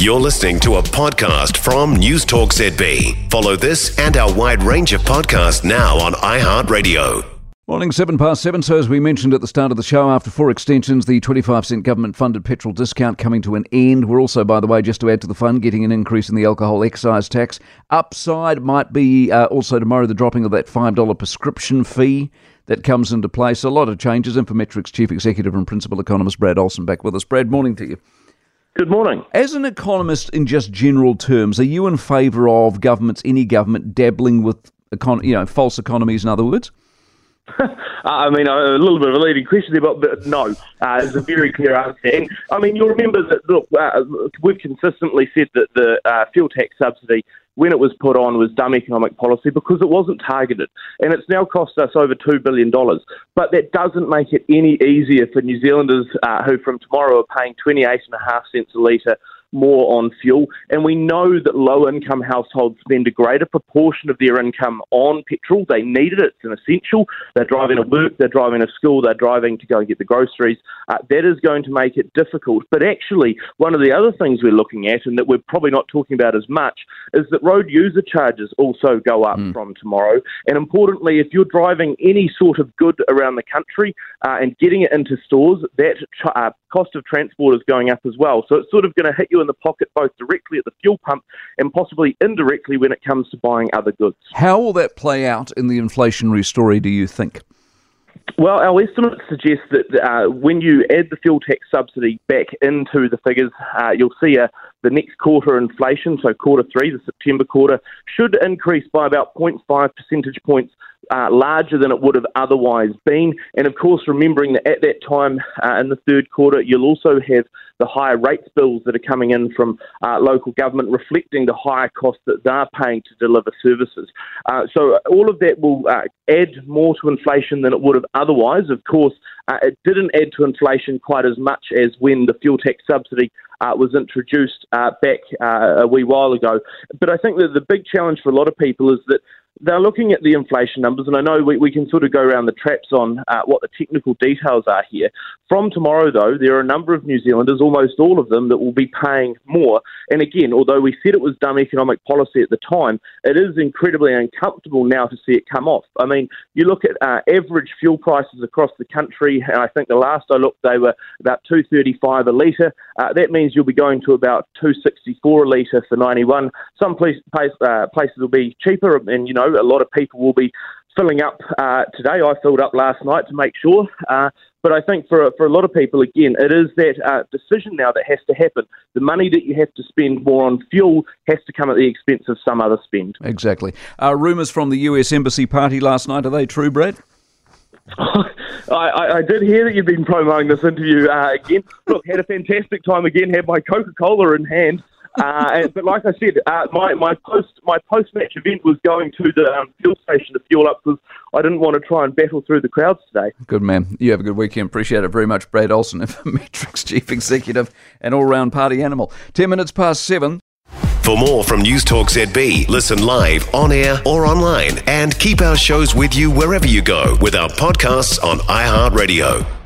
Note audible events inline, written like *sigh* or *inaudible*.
You're listening to a podcast from News Talk ZB. Follow this and our wide range of podcasts now on iHeartRadio. Morning, seven past seven. So, as we mentioned at the start of the show, after four extensions, the 25 cent government funded petrol discount coming to an end. We're also, by the way, just to add to the fun, getting an increase in the alcohol excise tax. Upside might be uh, also tomorrow the dropping of that $5 prescription fee that comes into place. A lot of changes. Infometrics Chief Executive and Principal Economist Brad Olsen back with us. Brad, morning to you. Good morning. As an economist, in just general terms, are you in favour of governments, any government, dabbling with, econ- you know, false economies? In other words. *laughs* I mean, a little bit of a leading question there, but, but no, uh, it's a very clear answer. And I mean, you'll remember that look, uh, we've consistently said that the uh, fuel tax subsidy when it was put on was dumb economic policy because it wasn't targeted. And it's now cost us over $2 billion. But that doesn't make it any easier for New Zealanders uh, who from tomorrow are paying 28.5 cents a litre more on fuel. And we know that low income households spend a greater proportion of their income on petrol. They need it, it's an essential. They're driving to work, they're driving to school, they're driving to go and get the groceries. Uh, that is going to make it difficult. But actually, one of the other things we're looking at, and that we're probably not talking about as much, is that road user charges also go up mm. from tomorrow. And importantly, if you're driving any sort of good around the country uh, and getting it into stores, that uh, cost of transport is going up as well. So it's sort of going to hit you in the pocket both directly at the fuel pump and possibly indirectly when it comes to buying other goods. How will that play out in the inflationary story, do you think? Well, our estimates suggest that uh, when you add the fuel tax subsidy back into the figures, uh, you'll see a, the next quarter inflation, so quarter three, the September quarter, should increase by about 0.5 percentage points uh, larger than it would have otherwise been. And of course, remembering that at that time uh, in the third quarter, you'll also have the higher rates bills that are coming in from uh, local government, reflecting the higher costs that they're paying to deliver services. Uh, so all of that will uh, add more to inflation than it would have otherwise. Of course, uh, it didn't add to inflation quite as much as when the fuel tax subsidy uh, was introduced uh, back uh, a wee while ago. But I think that the big challenge for a lot of people is that they're looking at the inflation numbers, and I know we, we can sort of go around the traps on uh, what the technical details are here. From tomorrow, though, there are a number of New Zealanders, almost all of them, that will be paying more. And again, although we said it was dumb economic policy at the time, it is incredibly uncomfortable now to see it come off. I mean, you look at uh, average fuel prices across the country, and I think the last I looked, they were about two thirty-five a litre. Uh, that means you'll be going to about two sixty-four a litre for ninety-one. Some place, place, uh, places will be cheaper, and you know a lot of people will be filling up uh, today. I filled up last night to make sure. Uh, but I think for, for a lot of people, again, it is that uh, decision now that has to happen. The money that you have to spend more on fuel has to come at the expense of some other spend. Exactly. Uh, rumours from the US Embassy party last night, are they true, Brad? *laughs* I, I, did hear that you've been promoting this interview uh, again. Look, had a fantastic time again. Had my Coca Cola in hand. Uh, but like I said, uh, my my post my post match event was going to the um, fuel station to fuel up because I didn't want to try and battle through the crowds today. Good man. You have a good weekend. Appreciate it very much, Brad Olsen, Infometrics *laughs* Chief Executive and all round party animal. Ten minutes past seven. For more from News Talk ZB, listen live, on air, or online, and keep our shows with you wherever you go with our podcasts on iHeartRadio.